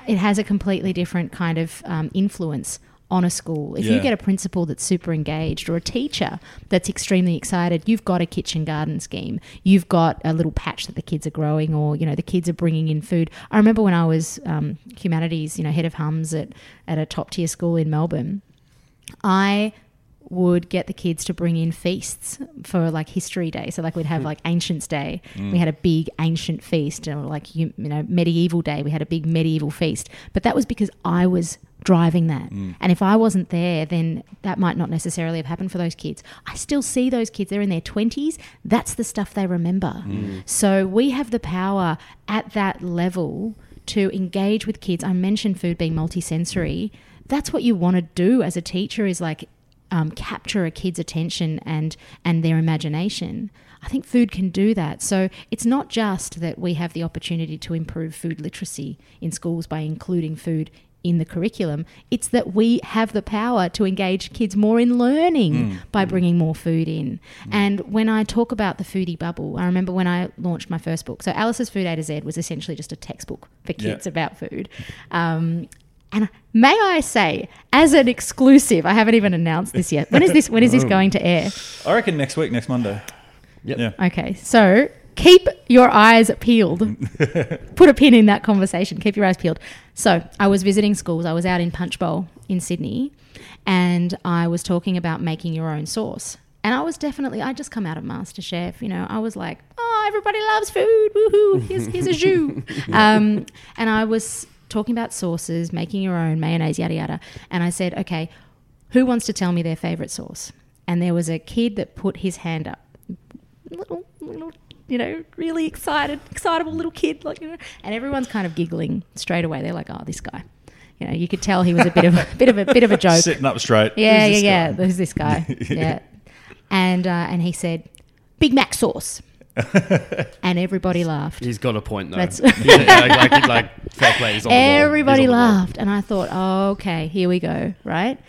it has a completely different kind of um, influence on a school. If you get a principal that's super engaged or a teacher that's extremely excited, you've got a kitchen garden scheme. You've got a little patch that the kids are growing, or you know the kids are bringing in food. I remember when I was um, humanities, you know, head of hums at at a top tier school in Melbourne. I would get the kids to bring in feasts for like history day. So like we'd have hmm. like ancients day. We hmm. had a big ancient feast and like you, you know medieval day. We had a big medieval feast. But that was because I was driving that. Hmm. And if I wasn't there, then that might not necessarily have happened for those kids. I still see those kids. They're in their 20s. That's the stuff they remember. So we have the power at that level to engage with kids. I mentioned food being multisensory. That's what you want to do as a teacher is like um, capture a kid's attention and and their imagination. I think food can do that. So it's not just that we have the opportunity to improve food literacy in schools by including food in the curriculum. It's that we have the power to engage kids more in learning by bringing more food in. And when I talk about the foodie bubble, I remember when I launched my first book. So Alice's Food A to Z was essentially just a textbook for Yeah. kids about food. <laughs> Um, and may I say, as an exclusive, I haven't even announced this yet. When is this? When is this <laughs> going to air? I reckon next week, next Monday. Yep. Yeah. Okay, so keep your eyes peeled. <laughs> Put a pin in that conversation. Keep your eyes peeled. So I was visiting schools. I was out in Punchbowl in Sydney, and I was talking about making your own sauce. And I was definitely, I just come out of MasterChef, you know, I was like, oh, everybody loves food, woohoo, here's, here's a jus. <laughs> um, and I was talking about sauces, making your own, mayonnaise, yada, yada. And I said, okay, who wants to tell me their favourite sauce? And there was a kid that put his hand up. Little, little, you know, really excited, excitable little kid, like, you know, and everyone's kind of giggling straight away. They're like, oh, this guy. You know, you could tell he was a bit of a <laughs> bit of a bit of a joke. Sitting up straight. Yeah, Who's yeah, yeah. Who's this guy? <laughs> yeah. And uh, and he said, Big Mac sauce. <laughs> and everybody laughed. He's got a point though. That's- <laughs> like, like, like fair play. He's on the. He's Everybody on laughed, and I thought, oh, okay, here we go. Right?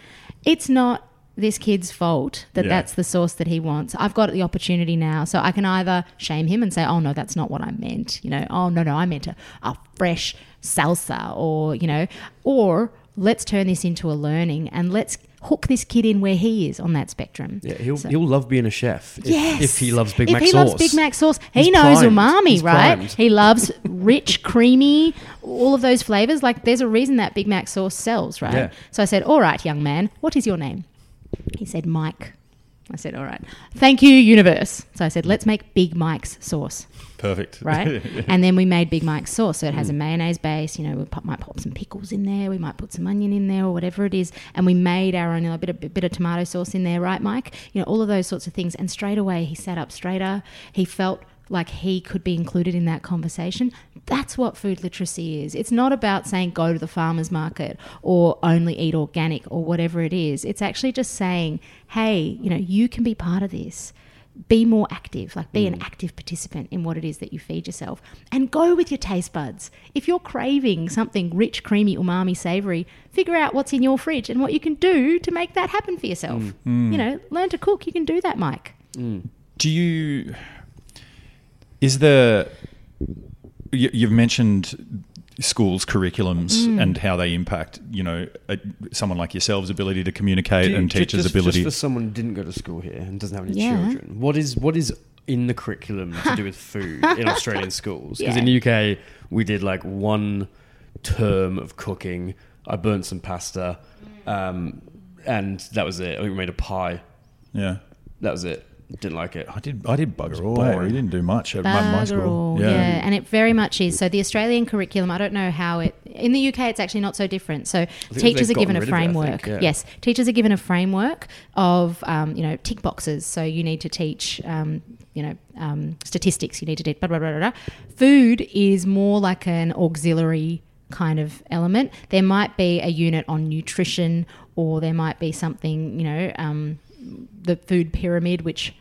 It's not this kid's fault that Yeah. that's the sauce that he wants. I've got the opportunity now, so I can either shame him and say, oh no, that's not what I meant. You know, oh no, no, I meant a, a fresh salsa, or you know, or let's turn this into a learning and let's hook this kid in where he is on that spectrum. Yeah, he'll, So- he'll love being a chef if, Yes. if he loves Big if Mac he sauce. loves Big Mac sauce, he He's knows primed. umami, He's right? primed. He loves <laughs> rich, creamy, all of those flavors. Like, there's a reason that Big Mac sauce sells, right? Yeah. So I said, "All right, young man, what is your name?" He said, "Mike." I said, "All right, thank you, universe." So I said, "Let's make Big Mike's sauce." Perfect. right? <laughs> and then we made Big Mike's sauce. So it has a mm. mayonnaise base. You know, we pop, might pop some pickles in there. We might put some onion in there or whatever it is. And we made our own, a bit of, bit of tomato sauce in there, right, Mike? You know, all of those sorts of things. And straight away, he sat up straighter. He felt like he could be included in that conversation. That's what food literacy is. It's not about saying go to the farmer's market or only eat organic or whatever it is. It's actually just saying, hey, you know, you can be part of this be more active, like be an mm. active participant in what it is that you feed yourself and go with your taste buds. If you're craving something rich, creamy, umami, savory, figure out what's in your fridge and what you can do to make that happen for yourself. Mm. Mm. You know, learn to cook, you can do that, Mike. Do you? Is there? You, you've mentioned schools curriculums Mm. and how they impact. You know, a, someone like yourselves' ability to communicate you- and teachers' just, ability. Just for someone who didn't go to school here and doesn't have any Yeah. children, what is what is in the curriculum to do with <laughs> food in Australian schools? Because Yeah. in the UK, we did like one term of cooking. I burnt some pasta, um, and that was it. I think we made a pie. yeah, That was it. Didn't like it. I did. I did bugger all. boring. We didn't do much at my, my school. all, yeah. and it very much is. So the Australian curriculum, I don't know how it in the UK. It's actually not so different. So teachers are given a gotten rid of it, framework. yeah. Yes, teachers are given a framework of um, you know tick boxes. So you need to teach um, you know um, statistics. You need to teach blah blah blah blah. blah. Food is more like an auxiliary kind of element. There might be a unit on nutrition, or there might be something you know um, the food pyramid, which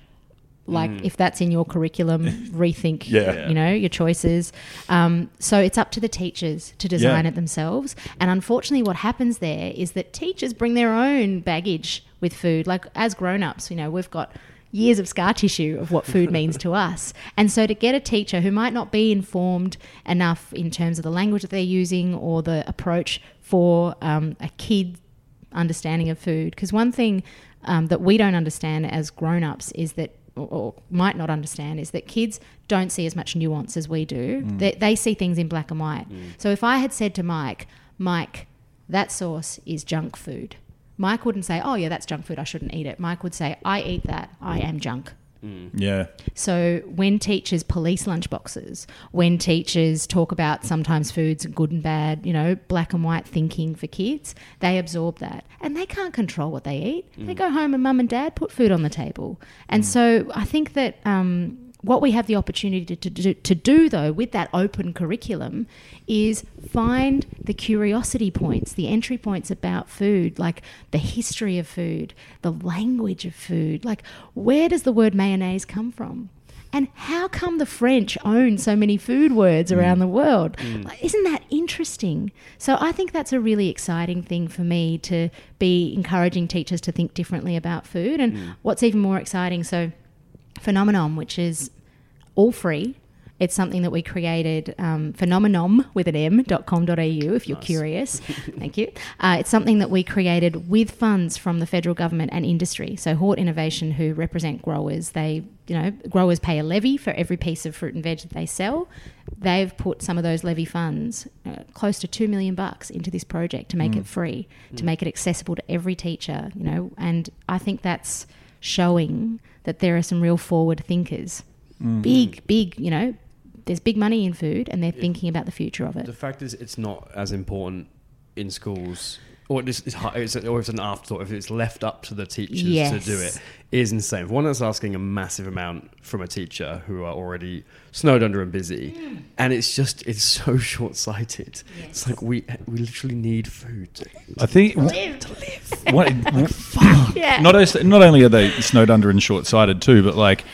Like if that's in your curriculum, <laughs> rethink Yeah. you know your choices. Um, so it's up to the teachers to design Yeah. it themselves. And unfortunately, what happens there is that teachers bring their own baggage with food. Like as grown-ups, you know, we've got years of scar tissue of what food means to <laughs> us. And so to get a teacher who might not be informed enough in terms of the language that they're using or the approach for um, a kid understanding of food. Because one thing um, that we don't understand as grown ups is that, or, or might not understand, is that kids don't see as much nuance as we do. Mm. They, they see things in black and white. So if I had said to Mike, Mike, that sauce is junk food, Mike wouldn't say, oh, yeah, that's junk food. I shouldn't eat it. Mike would say, I eat that. I am junk. Mm. Yeah. So when teachers police lunchboxes, when teachers talk about sometimes foods good and bad, you know, black and white thinking for kids, they absorb that and they can't control what they eat. They mm. go home and mum and dad put food on the table. And mm. so I think that um, what we have the opportunity to, to, do, to do though with that open curriculum is find the curiosity points, the entry points about food, like the history of food, the language of food, like where does the word mayonnaise come from? And how come the French own so many food words mm. around the world? Mm. Like, Isn't that interesting? So I think that's a really exciting thing for me to be encouraging teachers to think differently about food. And mm. what's even more exciting, so Phenomenom, which is all free. It's something that we created, um, phenomenom with an m.com.au if you're curious. <laughs> Thank you. Uh, it's something that we created with funds from the federal government and industry. So Hort Innovation, who represent growers, they, you know, growers pay a levy for every piece of fruit and veg that they sell. They've put some of those levy funds, uh, close to two million bucks, into this project to make it free, to make it accessible to every teacher. You know, and I think that's showing that there are some real forward thinkers. Mm-hmm. Big, big, you know, there's big money in food and they're thinking about the future of it. The fact is, it's not as important in schools, or it's, it's, hi- it's, or it's an afterthought. If it's left up to the teachers Yes. to do it, is insane. For one that's asking a massive amount from a teacher who are already snowed under and busy, mm. and it's just it's so <laughs> short sighted. It's like we we literally need food. I think what, <laughs> Yeah. not not only are they snowed under and short sighted too, but like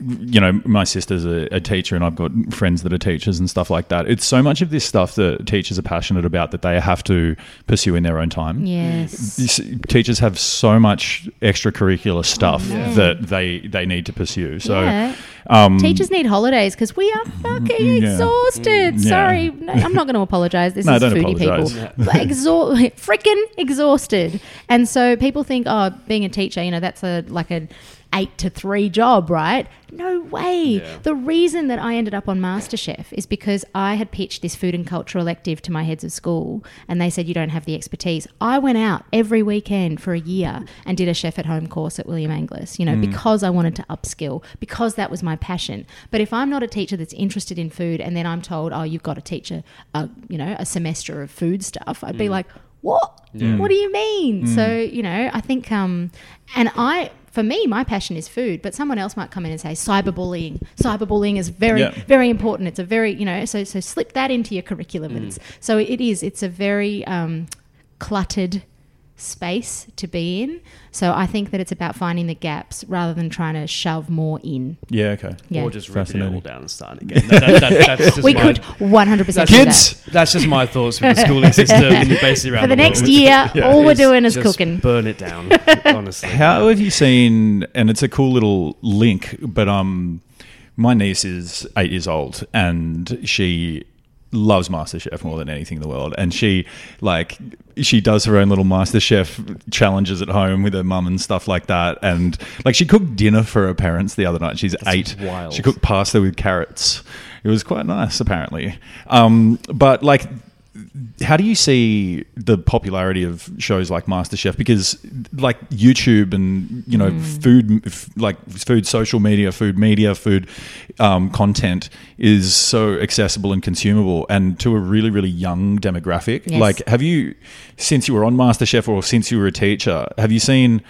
you know, my sister's a, a teacher, and I've got friends that are teachers and stuff like that. It's so much of this stuff that teachers are passionate about that they have to pursue in their own time. Yes. These teachers have so much extracurricular stuff that they they need to pursue. So, Yeah. um, Teachers need holidays because we are fucking Yeah. exhausted. Yeah. Sorry, no, I'm not going to apologize. This No, is don't foodie apologise. people. But freaking exhausted. And so people think, oh, being a teacher, you know, that's a like a eight to three job, right? No way. The reason that I ended up on MasterChef is because I had pitched this food and culture elective to my heads of school, and they said you don't have the expertise. I went out every weekend for a year and did a chef at home course at William Angliss, you know, mm. because I wanted to upskill, because that was my passion. But if I'm not a teacher that's interested in food, and then I'm told, oh, you've got to teach a, a you know, a semester of food stuff, I'd be mm. like, what? What do you mean? Mm. So you know, I think, um, and I. For me, my passion is food, but someone else might come in and say cyberbullying. Cyberbullying is very, Yeah. very important. It's a very, you know, so so slip that into your curriculum. It's, so it is. It's a very um, cluttered space to be in. So I think that it's about finding the gaps rather than trying to shove more in. yeah, okay. Yeah. Or just ripping it all down and starting again. That- that- that- that's just we my- could 100% do that. Kids, That's just my thoughts with the schooling system <laughs> basically around For the next world. year, <laughs> all we're doing is just cooking. Burn it down, <laughs> honestly. How have you seen? And it's a cool little link, but um, my niece is eight years old, and she loves MasterChef more than anything in the world. And she like she does her own little MasterChef challenges at home with her mum and stuff like that. And like she cooked dinner for her parents the other night. She's eight. wild. She cooked pasta with carrots. It was quite nice, apparently. Um, but like how do you see the popularity of shows like MasterChef? Because like YouTube and you know food, f- like food social media, food media, food um, content is so accessible and consumable, and to a really really young demographic. Yes. Like, have you since you were on MasterChef or since you were a teacher, have you seen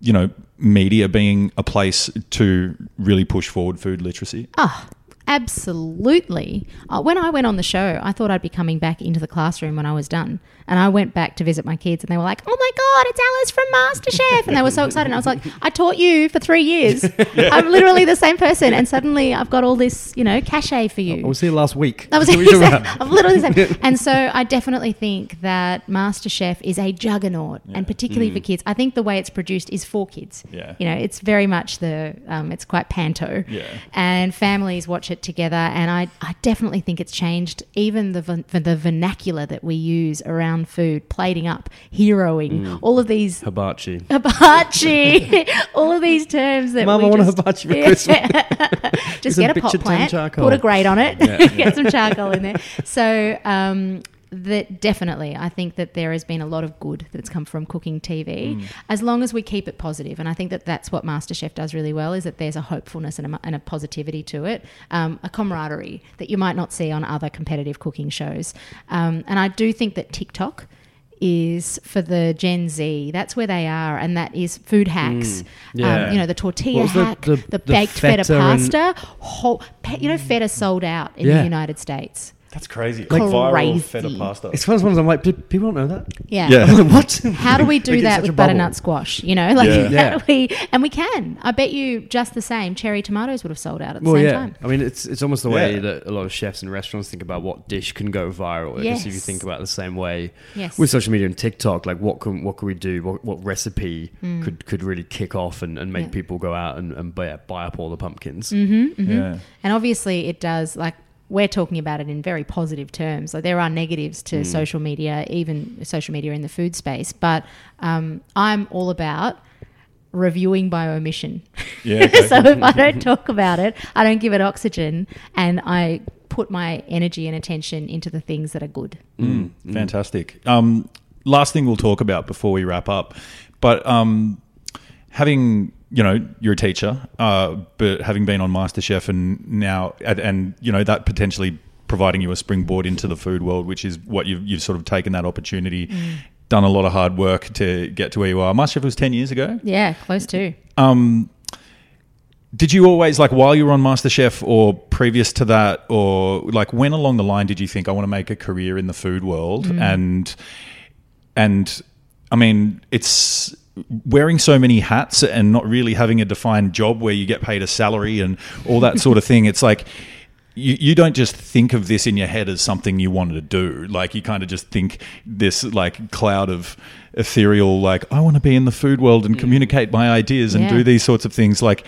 you know media being a place to really push forward food literacy? Oh, absolutely. Uh, when I went on the show, I thought I'd be coming back into the classroom when I was done. And I went back to visit my kids, and they were like, oh my God, it's Alice from MasterChef. And they were so excited. And I was like, I taught you for three years. <laughs> I'm literally the same person. And suddenly I've got all this, you know, cachet for you. I was here last week. I was That's what you're <laughs> talking about. <laughs> I'm literally the same. And so I definitely think that MasterChef is a juggernaut, and particularly for kids. I think the way it's produced is for kids. Yeah. You know, it's very much the, um, it's quite panto. Yeah. And families watch it together. And I, I definitely think it's changed even the, the vernacular that we use around food, plating up, heroing, all of these Hibachi. hibachi, <laughs> all of these terms that Mum, we I want a just, hibachi for Christmas. <laughs> <laughs> just get a pot plant, put a grate on it, Yeah. get some charcoal in there. So um, that definitely, I think that there has been a lot of good that's come from cooking TV, Mm. as long as we keep it. And I think that that's what MasterChef does really well, is that there's a hopefulness and a, and a positivity to it, um, a camaraderie that you might not see on other competitive cooking shows. Um, and I do think that TikTok is for the Gen Z. That's where they are, and that is food hacks. yeah. Um, you know, the tortilla the- hack, the- the, the baked feta, feta pasta. Whole, you know, feta sold out in Yeah. the United States. That's crazy. Like- viral Crazy. feta pasta. It's one of those ones I'm like, people don't know that? Yeah. Yeah. I'm <laughs> like, what? How do we do that with butternut squash? You know, <laughs> like Yeah. how Yeah. do <laughs> we? And we can. I bet you just the same. Cherry tomatoes would have sold out at the Well, same yeah. time. I mean, it's it's almost the way Yeah. that a lot of chefs and restaurants think about what dish can go viral. I guess if you think about it the same way Yes. with social media and TikTok, like what can what can we do? What, what recipe Mm. could could really kick off and, and make Yeah. people go out and, and buy, buy up all the pumpkins? Mm-hmm. Yeah. And obviously, it does like we're talking about it in very positive terms. Like there are negatives to Mm. social media, even social media in the food space. But um, I'm all about reviewing by omission. Yeah, <laughs> okay. so if I don't talk about it, I don't give it oxygen, and I put my energy and attention into the things that are good. Mm, fantastic. Um, last thing we'll talk about before we wrap up, but um, having you know you're a teacher, uh, but having been on MasterChef and now and, and you know that potentially providing you a springboard into the food world, which is what you've you've sort of taken that opportunity. Done a lot of hard work to get to where you are. MasterChef was ten years ago. Yeah, close to. Um, did you always like while you were on MasterChef or previous to that, or like when along the line did you think I want to make a career in the food world? And and I mean, it's wearing so many hats and not really having a defined job where you get paid a salary and all that sort of thing. It's like you, you don't just think of this in your head as something you wanted to do. Like you kind of just think this like cloud of ethereal, like I want to be in the food world and mm. communicate my ideas and Yeah. do these sorts of things. Like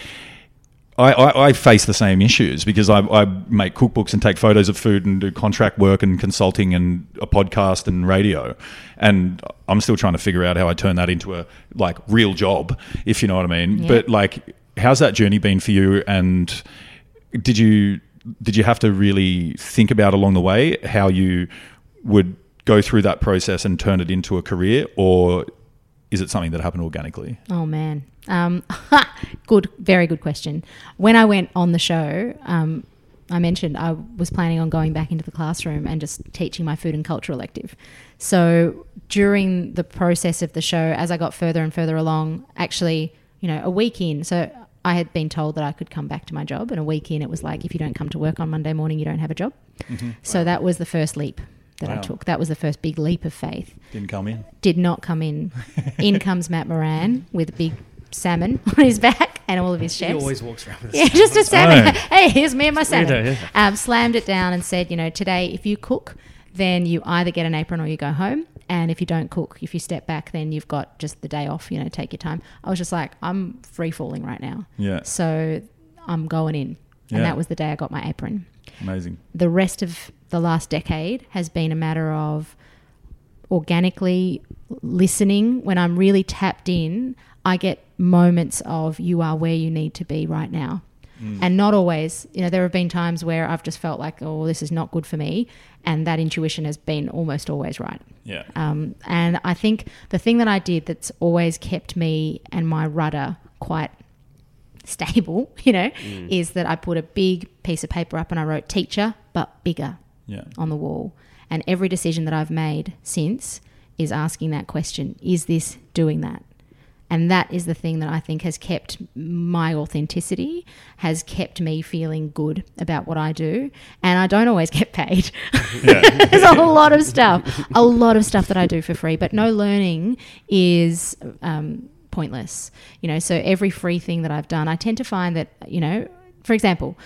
I, I, I face the same issues because I, I make cookbooks and take photos of food and do contract work and consulting and a podcast and radio, and I'm still trying to figure out how I turn that into a like real job, if you know what I mean. Yeah. But like, how's that journey been for you? And did you did you have to really think about along the way how you would go through that process and turn it into a career, or is it something that happened organically? Oh man, um, <laughs> good, very good question. When I went on the show, um, I mentioned I was planning on going back into the classroom and just teaching my food and culture elective. So during the process of the show, as I got further and further along, actually, you know, a week in, so I had been told that I could come back to my job, and a week in, it was like, if you don't come to work on Monday morning, you don't have a job. So that was the first leap that I took. That was the first big leap of faith Didn't come in. did not come in. <laughs> in comes Matt Moran with a big salmon <laughs> on his back and all of his chefs. He always walks around with a <laughs> yeah, just a salmon. Oh. hey, here's me and my salmon. Weirdo, yeah. Um, slammed it down and said, you know, today if you cook, then you either get an apron or you go home. And if you don't cook, if you step back, then you've got just the day off. You know, take your time. I was just like, I'm free falling right now. Yeah. So I'm going in, and Yeah. that was the day I got my apron Amazing. the rest of the last decade has been a matter of organically listening. When I'm really tapped in, I get moments of you are where you need to be right now. And not always, you know, there have been times where I've just felt like, oh, this is not good for me. And that intuition has been almost always right. Yeah. Um, and I think the thing that I did that's always kept me and my rudder quite stable, <laughs> you know, is that I put a big piece of paper up and I wrote teacher, but bigger Yeah. on the wall. And every decision that I've made since is asking that question Is this doing that? And that is the thing that I think has kept my authenticity, has kept me feeling good about what I do. And I don't always <laughs> get paid. <laughs> There's a lot of stuff, a lot of stuff that I do for free, but no learning is um, pointless. You know, so every free thing that I've done, I tend to find that, you know, for example,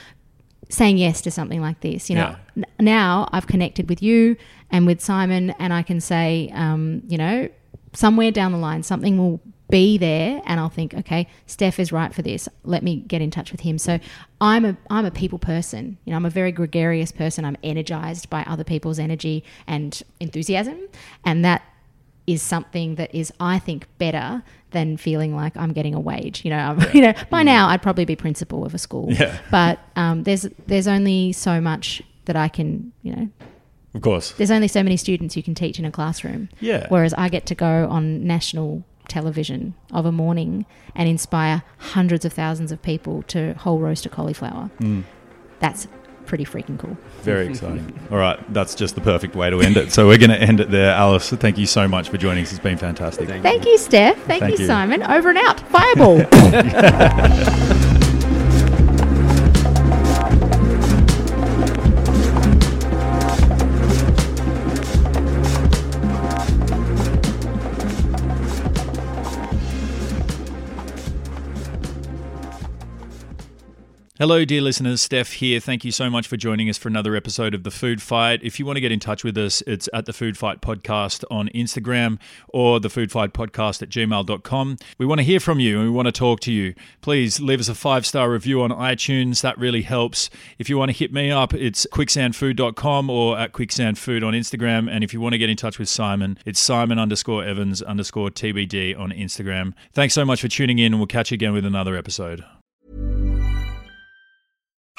saying yes to something like this. You know, Yeah. n- now I've connected with you and with Simon, and I can say, um, you know, somewhere down the line, something will be there, and I'll think, okay, Steph is right for this. Let me get in touch with him. So I'm a I'm a people person. You know, I'm a very gregarious person. I'm energized by other people's energy and enthusiasm, and that is something that is, I think, better than feeling like I'm getting a wage. You know, I'm, <laughs> you know, by now I'd probably be principal of a school. Yeah. But um, there's there's only so much that I can, you know, Of course. there's only so many students you can teach in a classroom. Yeah. Whereas I get to go on national television of a morning and inspire hundreds of thousands of people to whole roast a cauliflower. Mm. That's pretty freaking cool. Very exciting. <laughs> All right, that's just the perfect way to end it. So we're going to end it there. Alice, thank you so much for joining us. It's been fantastic. Thank you, Steph. Thank, Thank you, you. Simon. Over and out. Fireball. <laughs> Hello, dear listeners. Steph here. Thank you so much for joining us for another episode of The Food Fight. If you want to get in touch with us, it's at The Food Fight Podcast on Instagram or The Food Fight Podcast at gmail.com. We want to hear from you and we want to talk to you. Please leave us a five star review on iTunes. That really helps. If you want to hit me up, it's quicksandfood.com or at quicksandfood on Instagram. And if you want to get in touch with Simon, it's Simon underscore Evans underscore TBD on Instagram. Thanks so much for tuning in and we'll catch you again with another episode.